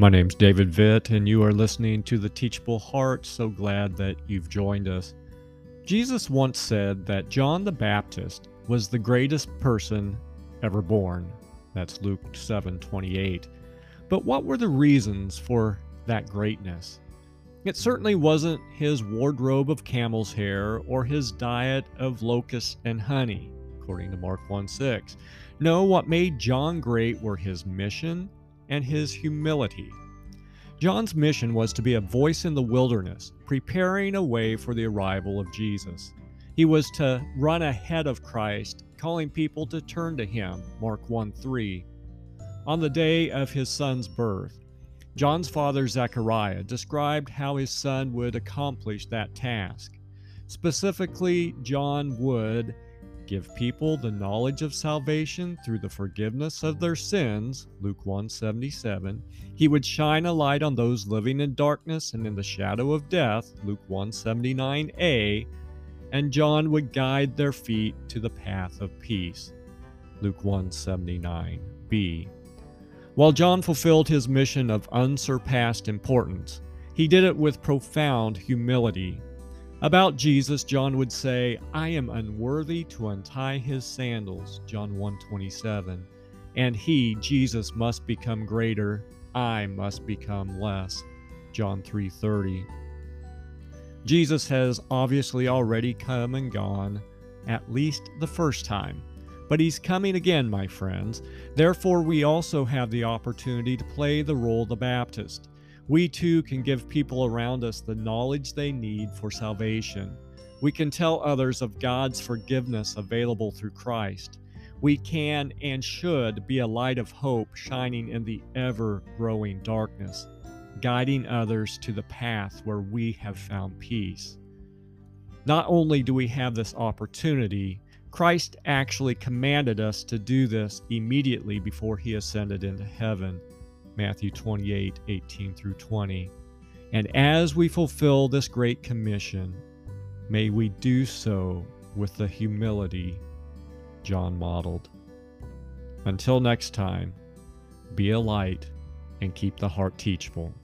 My name's David Vitt, and you are listening to The Teachable Heart. So glad that you've joined us. Jesus once said that John the Baptist was the greatest person ever born. That's Luke 7:28. But what were the reasons for that greatness? It certainly wasn't his wardrobe of camel's hair or his diet of locusts and honey, according to Mark 1:6. No, what made John great were his mission and his humility. John's mission was to be a voice in the wilderness, preparing a way for the arrival of Jesus. He was to run ahead of Christ, calling people to turn to him, Mark 1 3. On the day of his son's birth, John's father Zechariah described how his son would accomplish that task. Specifically, John would give people the knowledge of salvation through the forgiveness of their sins luke 177 he would shine a light on those living in darkness and in the shadow of death luke 179a and john would guide their feet to the path of peace luke 179b while john fulfilled his mission of unsurpassed importance he did it with profound humility about Jesus, John would say, I am unworthy to untie his sandals, John 1:27, and he, Jesus, must become greater, I must become less, John 3:30. Jesus has obviously already come and gone, at least the first time. But he's coming again, my friends. Therefore, we also have the opportunity to play the role of the Baptist we too can give people around us the knowledge they need for salvation. We can tell others of God's forgiveness available through Christ. We can and should be a light of hope shining in the ever growing darkness, guiding others to the path where we have found peace. Not only do we have this opportunity, Christ actually commanded us to do this immediately before he ascended into heaven. Matthew 28 18 through 20. And as we fulfill this great commission, may we do so with the humility John modeled. Until next time, be a light and keep the heart teachable.